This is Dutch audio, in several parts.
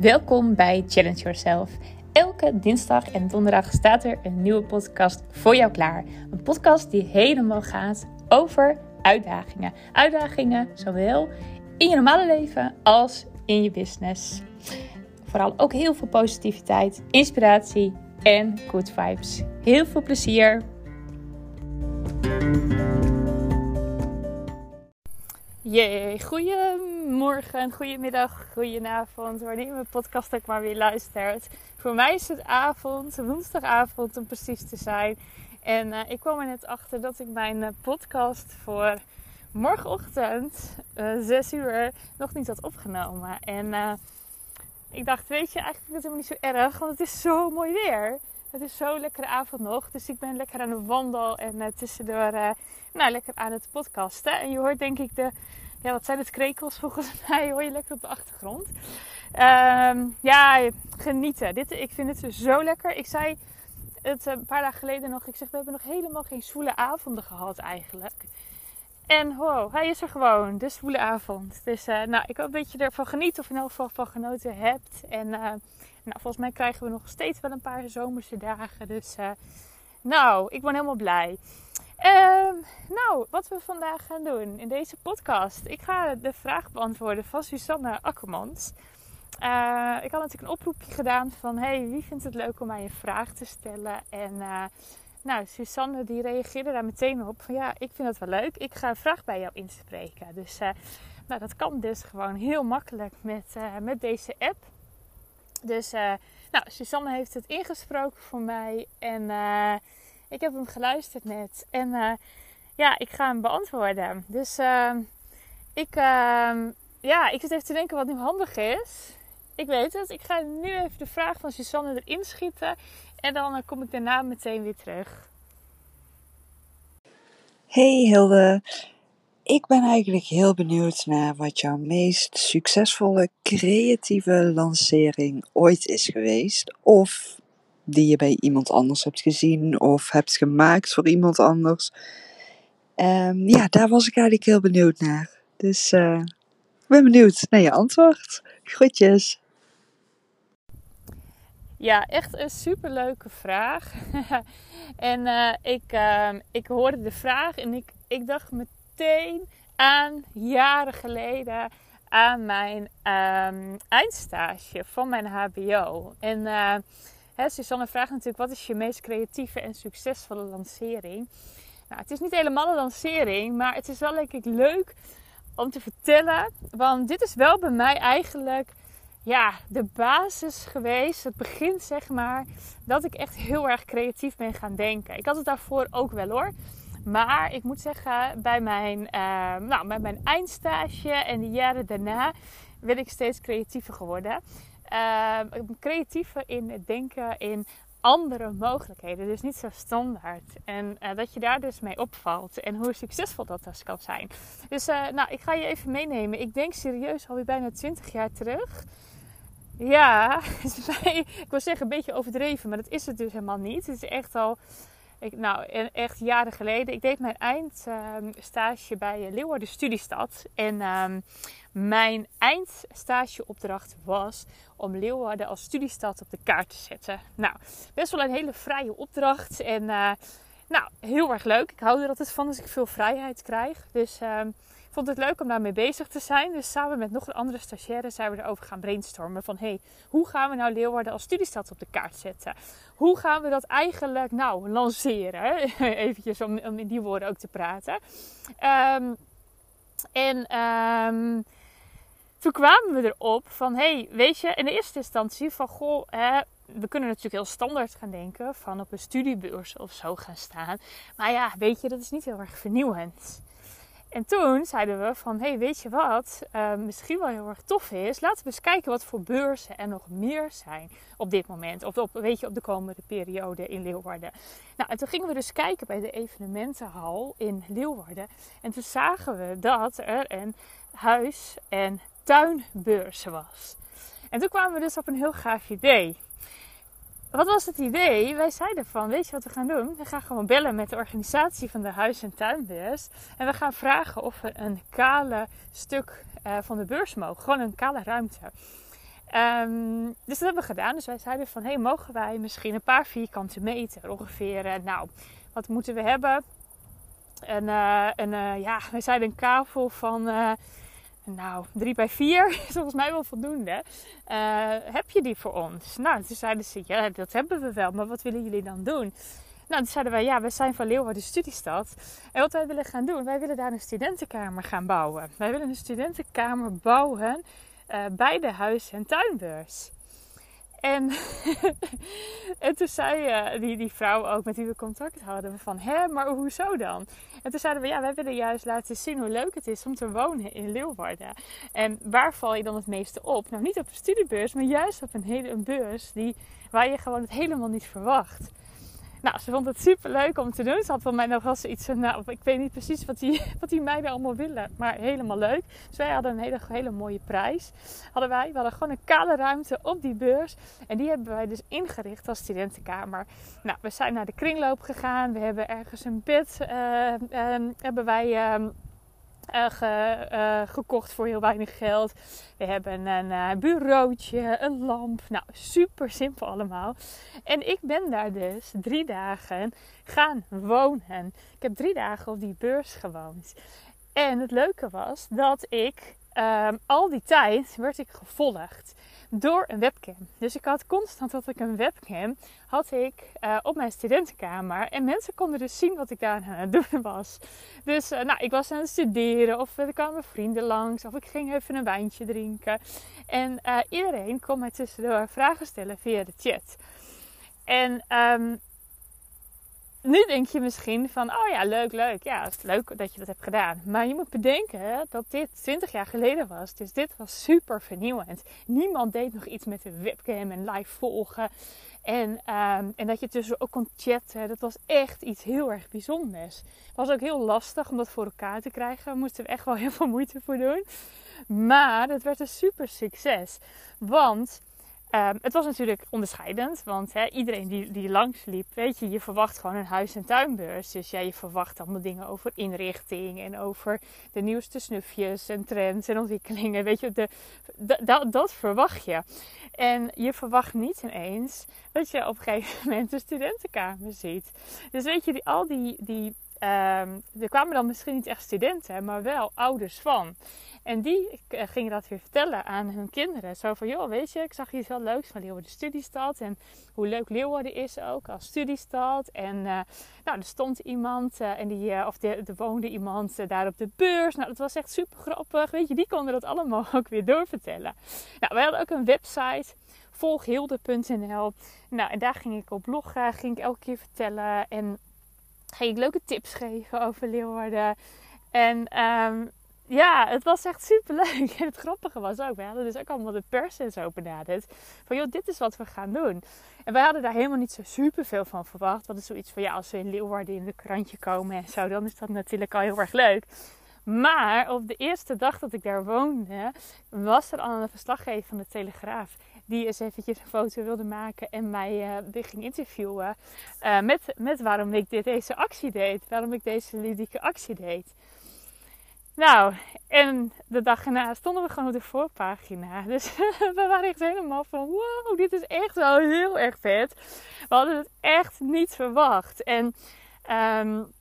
Welkom bij Challenge Yourself. Elke dinsdag en donderdag staat er een nieuwe podcast voor jou klaar. Een podcast die helemaal gaat over uitdagingen. Uitdagingen zowel in je normale leven als in je business. Vooral ook heel veel positiviteit, inspiratie en good vibes. Heel veel plezier. Jee, goedemorgen, goedemiddag, goedenavond, wanneer je mijn podcast ook maar weer luistert. Voor mij is het avond, woensdagavond om precies te zijn. En uh, ik kwam er net achter dat ik mijn uh, podcast voor morgenochtend, uh, eh, 6 uur, nog niet had opgenomen. En ik dacht, weet je, eigenlijk is het helemaal niet zo erg, want het is zo mooi weer. Het is zo'n lekkere avond nog. Dus ik ben lekker aan de wandel en tussendoor nou, lekker aan het podcasten. En je hoort denk ik de, ja wat zijn het, krekels volgens mij, hoor je lekker op de achtergrond. Um, ja, genieten. Dit, ik vind het zo lekker. Ik zei het een paar dagen geleden nog, ik zeg we hebben nog helemaal geen zwoele avonden gehad eigenlijk. En wow, hij is er gewoon, de zwoele avond. Dus uh, nou, ik hoop dat je ervan geniet of in elk geval van genoten hebt. En nou, volgens mij krijgen we nog steeds wel een paar zomerse dagen. Dus uh, nou, ik ben helemaal blij. Uh, nou, wat we vandaag gaan doen in deze podcast. Ik ga de vraag beantwoorden van Susanne Akkermans. Uh, ik had natuurlijk een oproepje gedaan van... Hey, wie vindt het leuk om mij een vraag te stellen? En uh, nou, Susanne die reageerde daar meteen op. Van ja, ik vind het wel leuk. Ik ga een vraag bij jou inspreken. Dus nou, dat kan dus gewoon heel makkelijk met, met deze app. Dus nou, Susanne heeft het ingesproken voor mij. En ik heb hem geluisterd net. En uh, ja, ik ga hem beantwoorden. Dus ik, ja, ik zit even te denken wat nu handig is. Ik weet het. Ik ga nu even de vraag van Susanne erin schieten. En dan kom ik daarna meteen weer terug. Hey Hilde. Ik ben eigenlijk heel benieuwd naar wat jouw meest succesvolle creatieve lancering ooit is geweest. Of die je bij iemand anders hebt gezien of hebt gemaakt voor iemand anders. Um, ja, daar was ik eigenlijk heel benieuwd naar. Dus uh, ik ben benieuwd naar je antwoord. Groetjes. Ja, echt een superleuke vraag. en uh, ik, uh, ik hoorde de vraag en ik, ik dacht meteen aan jaren geleden aan mijn um, eindstage van mijn HBO. En uh, hè, Susanne vraagt natuurlijk: wat is je meest creatieve en succesvolle lancering? Nou, het is niet helemaal een lancering, maar het is wel denk leuk om te vertellen. Want dit is wel bij mij eigenlijk ja, de basis geweest, het begin zeg maar, dat ik echt heel erg creatief ben gaan denken. Ik had het daarvoor ook wel hoor. Maar ik moet zeggen, bij mijn, uh, nou, bij mijn eindstage en de jaren daarna ben ik steeds creatiever geworden. Uh, creatiever in het denken in andere mogelijkheden. Dus niet zo standaard. En uh, dat je daar dus mee opvalt. En hoe succesvol dat dus kan zijn. Dus uh, nou, ik ga je even meenemen. Ik denk serieus alweer bijna 20 jaar terug. Ja, ik wil zeggen een beetje overdreven. Maar dat is het dus helemaal niet. Het is echt al ik, nou, echt jaren geleden. Ik deed mijn eindstage bij eh, Leeuwarden Studiestad. En um, mijn eindstageopdracht was om Leeuwarden als studiestad op de kaart te zetten. Nou, best wel een hele vrije opdracht. En uh, nou, heel erg leuk. Ik hou er altijd van als ik veel vrijheid krijg. Dus um, vond het leuk om daarmee bezig te zijn. Dus samen met nog een andere stagiaire zijn we erover gaan brainstormen. Van hey, hoe gaan we nou Leeuwarden als studiestad op de kaart zetten? Hoe gaan we dat eigenlijk nou lanceren? Eventjes om, om in die woorden ook te praten. Um, en um, toen kwamen we erop van, hey, weet je, in de eerste instantie van, goh, hè, we kunnen natuurlijk heel standaard gaan denken van op een studiebeurs of zo gaan staan. Maar ja, weet je, dat is niet heel erg vernieuwend. En toen zeiden we van, hey, weet je wat, uh, misschien wel heel erg tof is, laten we eens kijken wat voor beurzen er nog meer zijn op dit moment. Of op, weet je, op de komende periode in Leeuwarden. Nou, en toen gingen we dus kijken bij de evenementenhal in Leeuwarden. En toen zagen we dat er een huis- en tuinbeurs was. En toen kwamen we dus op een heel gaaf idee wat was het idee? Wij zeiden van, weet je wat we gaan doen? We gaan gewoon bellen met de organisatie van de huis- en tuinbeurs. En we gaan vragen of we een kale stuk uh, van de beurs mogen. Gewoon een kale ruimte. Ehm, dus dat hebben we gedaan. Dus wij zeiden van, hey, mogen wij misschien een paar vierkante meter ongeveer, uh, nou, wat moeten we hebben? En, uh, en ja, wij zeiden een kavel van, nou, 3 bij 4 is volgens mij wel voldoende. heb je die voor ons? Nou, toen zeiden ze, ja, dat hebben we wel, maar wat willen jullie dan doen? Nou, toen zeiden wij, ja, we zijn van Leeuwarden Studiestad. En wat wij willen gaan doen, wij willen daar een studentenkamer gaan bouwen. Wij willen een studentenkamer bouwen uh, bij de huis- en tuinbeurs. En, en toen zei uh, die, die vrouw ook met wie we contact hadden van, hè, maar hoezo dan? En toen zeiden we, ja, wij willen juist laten zien hoe leuk het is om te wonen in Leeuwarden. En waar val je dan het meeste op? Nou, niet op een studiebeurs, maar juist op een hele een beurs die, waar je gewoon het helemaal niet verwacht. Nou, ze vond het super leuk om te doen. Ze had van mij nog wel zoiets van, nou, ik weet niet precies wat die, wat die meiden allemaal willen. Maar helemaal leuk. Dus wij hadden een hele, hele mooie prijs. Hadden wij. We hadden gewoon een kale ruimte op die beurs. En die hebben wij dus ingericht als studentenkamer. Nou, we zijn naar de kringloop gegaan. We hebben ergens een bed. Uh, hebben wij... Uh, uh, gekocht voor heel weinig geld. We hebben een uh, bureautje, een lamp. Nou, super simpel allemaal. En ik ben daar dus drie dagen gaan wonen. Ik heb drie dagen op die beurs gewoond. En het leuke was dat ik ehm, al die tijd werd ik gevolgd door een webcam. Dus ik had constant dat ik een webcam had ik uh, op mijn studentenkamer. En mensen konden dus zien wat ik daar aan het doen was. Dus uh, nou, ik was aan het studeren of er kwamen vrienden langs of ik ging even een wijntje drinken. En uh, iedereen kon mij tussendoor vragen stellen via de chat. En um, nu denk je misschien van, oh ja, leuk, leuk. Ja, het is leuk dat je dat hebt gedaan. Maar je moet bedenken dat dit 20 jaar geleden was. Dus dit was super vernieuwend. Niemand deed nog iets met een webcam en live volgen. En, um, en dat je tussen ook kon chatten. Dat was echt iets heel erg bijzonders. Het was ook heel lastig om dat voor elkaar te krijgen. Daar moesten we echt wel heel veel moeite voor doen. Maar het werd een super succes. Want Um, het was natuurlijk onderscheidend, want iedereen die, die langs liep, weet je, je verwacht gewoon een huis- en tuinbeurs. Dus ja, je verwacht allemaal dingen over inrichting en over de nieuwste snufjes en trends en ontwikkelingen. Weet je, de, dat, dat verwacht je. En je verwacht niet ineens dat je op een gegeven moment een studentenkamer ziet. Dus weet je, die, al die, die Um, er kwamen dan misschien niet echt studenten, maar wel ouders van. En die uh, gingen dat weer vertellen aan hun kinderen. Zo van, joh, weet je, ik zag iets wel leuks van Leeuwarden Studiestad. En hoe leuk Leeuwarden is ook als studiestad. En uh, nou, er stond iemand, uh, en die, of er woonde iemand daar op de beurs. Nou, dat was echt super grappig. Weet je, die konden dat allemaal ook weer doorvertellen. Nou, wij hadden ook een website volghilde.nl. Nou, en daar ging ik op bloggen, ging ik elke keer vertellen. En ging ik leuke tips geven over Leeuwarden. En um, ja, het was echt super leuk. En het grappige was ook, we hadden dus ook allemaal de pers en zo benaderd. Van joh, dit is wat we gaan doen. En wij hadden daar helemaal niet zo super veel van verwacht. Wat is zoiets van ja, als we in Leeuwarden in de krantje komen en zo, dan is dat natuurlijk al heel erg leuk. Maar op de eerste dag dat ik daar woonde, was er al een verslaggever van de Telegraaf die eens eventjes een foto wilde maken en mij uh, ging interviewen uh, met, met waarom ik dit, deze actie deed. Waarom ik deze ludieke actie deed. Nou, en de dag erna stonden we gewoon op de voorpagina. Dus we waren echt helemaal van wow, dit is echt wel heel erg vet. We hadden het echt niet verwacht. En um,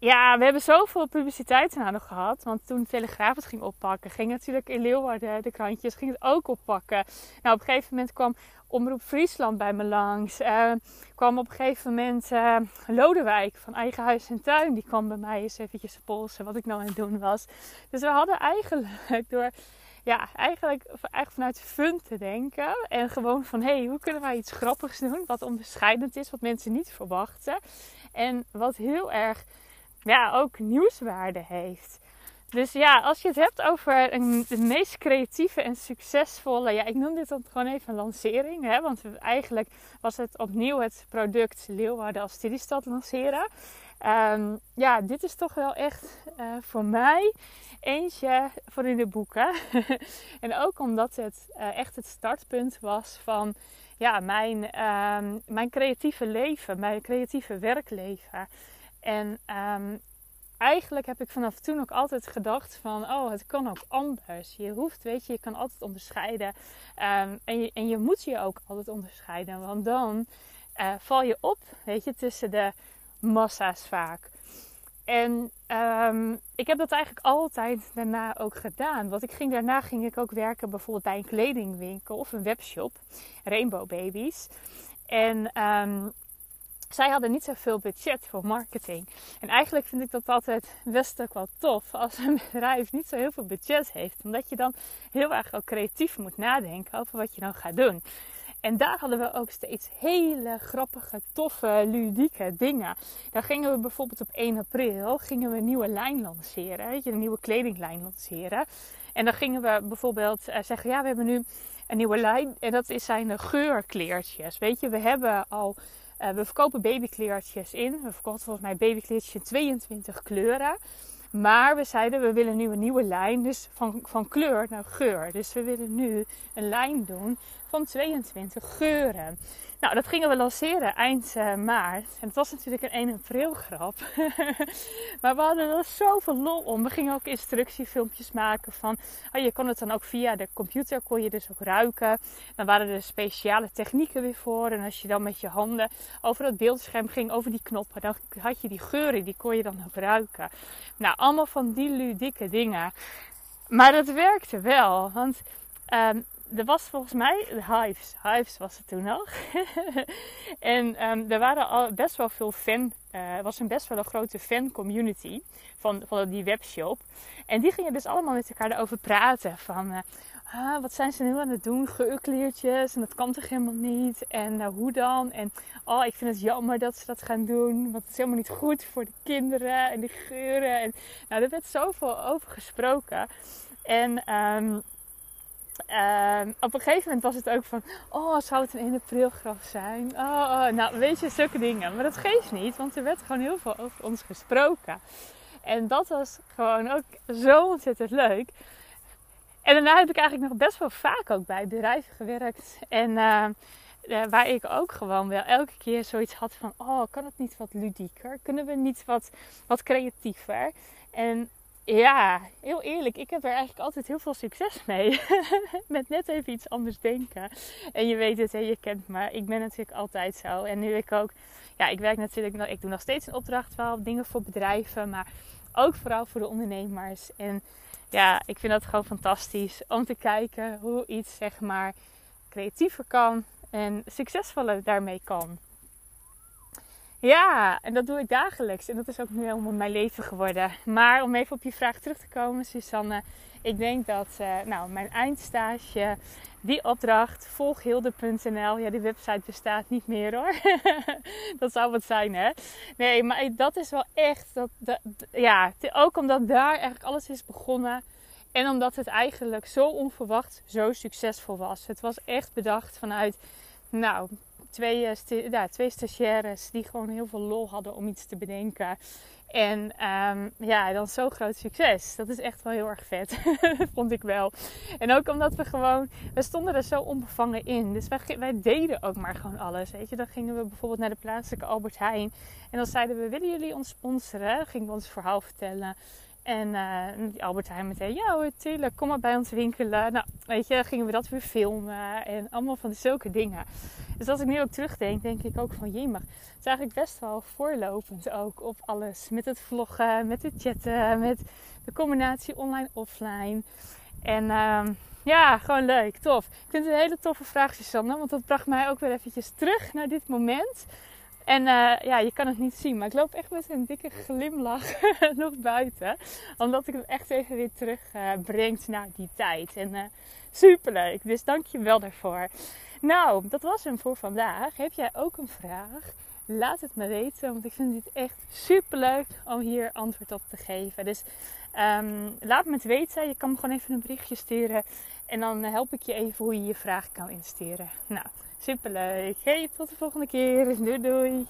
ja, we hebben zoveel publiciteit nog gehad. Want toen de Telegraaf het ging oppakken, ging natuurlijk in Leeuwarden, de krantjes, ging het ook oppakken. Nou, op een gegeven moment kwam Omroep Friesland bij me langs. Uh, kwam op een gegeven moment uh, Lodewijk van Eigen Huis en Tuin. Die kwam bij mij eens eventjes polsen wat ik nou aan het doen was. Dus we hadden eigenlijk door, ja, eigenlijk, eigenlijk vanuit fun te denken. En gewoon van, hé, hey, hoe kunnen wij iets grappigs doen? Wat onderscheidend is, wat mensen niet verwachten. En wat heel erg ja, ook nieuwswaarde heeft. Dus ja, als je het hebt over een, de meest creatieve en succesvolle, ja, ik noem dit dan gewoon even lancering, hè, want eigenlijk was het opnieuw het product Leeuwarden als studiestad lanceren. Um, ja, dit is toch wel echt uh, voor mij eentje voor in de boeken. en ook omdat het uh, echt het startpunt was van ja, mijn, um, mijn creatieve leven, mijn creatieve werkleven. En um, eigenlijk heb ik vanaf toen ook altijd gedacht van, oh, het kan ook anders. Je hoeft, weet je, je kan altijd onderscheiden. Ehm, en, je, en je moet je ook altijd onderscheiden, want dan uh, val je op, weet je, tussen de massa's vaak. En um, ik heb dat eigenlijk altijd daarna ook gedaan. Want ik ging, daarna ging ik ook werken bijvoorbeeld bij een kledingwinkel of een webshop. Rainbow Babies. En um, zij hadden niet zoveel budget voor marketing. En eigenlijk vind ik dat altijd best ook wel tof als een bedrijf niet zo heel veel budget heeft. Omdat je dan heel erg ook creatief moet nadenken over wat je dan gaat doen. En daar hadden we ook steeds hele grappige, toffe, ludieke dingen. Daar gingen we bijvoorbeeld op 1 april gingen we een nieuwe lijn lanceren. Weet je, een nieuwe kledinglijn lanceren. En dan gingen we bijvoorbeeld uh, zeggen, ja, we hebben nu een nieuwe lijn. En dat zijn de geurkleertjes. Weet je, we hebben al... Uh, we verkopen babykleertjes in. We verkopen volgens mij babykleertjes in 22 kleuren. Maar we zeiden we willen nu een nieuwe lijn, dus van, van kleur naar geur. Dus we willen nu een lijn doen van 22 geuren. Nou, dat gingen we lanceren eind uh, maart. En het was natuurlijk een 1 april grap. maar we hadden er zoveel lol om. We gingen ook instructiefilmpjes maken van... Oh, je kon het dan ook via de computer, kon je dus ook ruiken. Dan waren er speciale technieken weer voor. En als je dan met je handen over het beeldscherm ging, over die knoppen... dan had je die geuren, die kon je dan ook ruiken. Nou, allemaal van die ludieke dingen. Maar dat werkte wel, want... Um, er was volgens mij Hives. Hives was het toen nog. en um, er waren al best wel veel fan. Uh, was een best wel een grote fan community van, van die webshop. En die gingen dus allemaal met elkaar erover praten. Van uh, ah, wat zijn ze nu aan het doen? Geurkleertjes. En dat kan toch helemaal niet? En uh, hoe dan? En oh, ik vind het jammer dat ze dat gaan doen. Want het is helemaal niet goed voor de kinderen en de geuren. En nou, er werd zoveel over gesproken. En um, uh, op een gegeven moment was het ook van, oh, zou het een 1 april graf zijn? Oh, oh, nou, weet je, zulke dingen. Maar dat geeft niet, want er werd gewoon heel veel over ons gesproken. En dat was gewoon ook zo ontzettend leuk. En daarna heb ik eigenlijk nog best wel vaak ook bij bedrijven gewerkt. En uh, waar ik ook gewoon wel elke keer zoiets had van, oh, kan het niet wat ludieker? Kunnen we niet wat, wat creatiever? En ja, heel eerlijk, ik heb er eigenlijk altijd heel veel succes mee. Met net even iets anders denken. En je weet het, hè, je kent me. Ik ben natuurlijk altijd zo. En nu ik ook, ja, ik werk natuurlijk ik doe nog steeds een opdracht wel, dingen voor bedrijven, maar ook vooral voor de ondernemers. En ja, ik vind dat gewoon fantastisch om te kijken hoe iets, zeg maar, creatiever kan en succesvoller daarmee kan. Ja, en dat doe ik dagelijks. En dat is ook nu helemaal mijn leven geworden. Maar om even op je vraag terug te komen, Susanne. Ik denk dat uh, nou, mijn eindstage, die opdracht, volghilde.nl. Ja, die website bestaat niet meer hoor. dat zou wat zijn hè. Nee, maar dat is wel echt, dat, ja, ook omdat daar eigenlijk alles is begonnen. En omdat het eigenlijk zo onverwacht zo succesvol was. Het was echt bedacht vanuit, nou, twee, uh, ja, twee stagiaires die gewoon heel veel lol hadden om iets te bedenken. En um, ja, dan zo groot succes. Dat is echt wel heel erg vet. Vond ik wel. En ook omdat we gewoon, we stonden er zo onbevangen in. Dus wij, wij deden ook maar gewoon alles. Weet je, dan gingen we bijvoorbeeld naar de plaatselijke Albert Heijn. En dan zeiden we: willen jullie ons sponsoren? Gingen we ons verhaal vertellen. En uh, Albert Heijn meteen, ja hoor, tuurlijk, kom maar bij ons winkelen. Nou, weet je, gingen we dat weer filmen en allemaal van zulke dingen. Dus als ik nu ook terugdenk, denk ik ook van, jemig, het is eigenlijk best wel voorlopend ook op alles. Met het vloggen, met het chatten, met de combinatie online-offline. En uh, ja, gewoon leuk, tof. Ik vind het een hele toffe vraag, Susanne, want dat bracht mij ook weer eventjes terug naar dit moment. En uh, ja, je kan het niet zien, maar ik loop echt met een dikke glimlach nog buiten. Omdat ik het echt even weer terug uh, brengt naar die tijd. En uh, superleuk, dus dank je wel daarvoor. Nou, dat was hem voor vandaag. Heb jij ook een vraag? Laat het me weten, want ik vind dit echt superleuk om hier antwoord op te geven. Dus um, laat me het weten. Je kan me gewoon even een berichtje sturen. En dan help ik je even hoe je je vraag kan insturen. Nou, Superleuk. Hey, tot de volgende keer. Doei doei.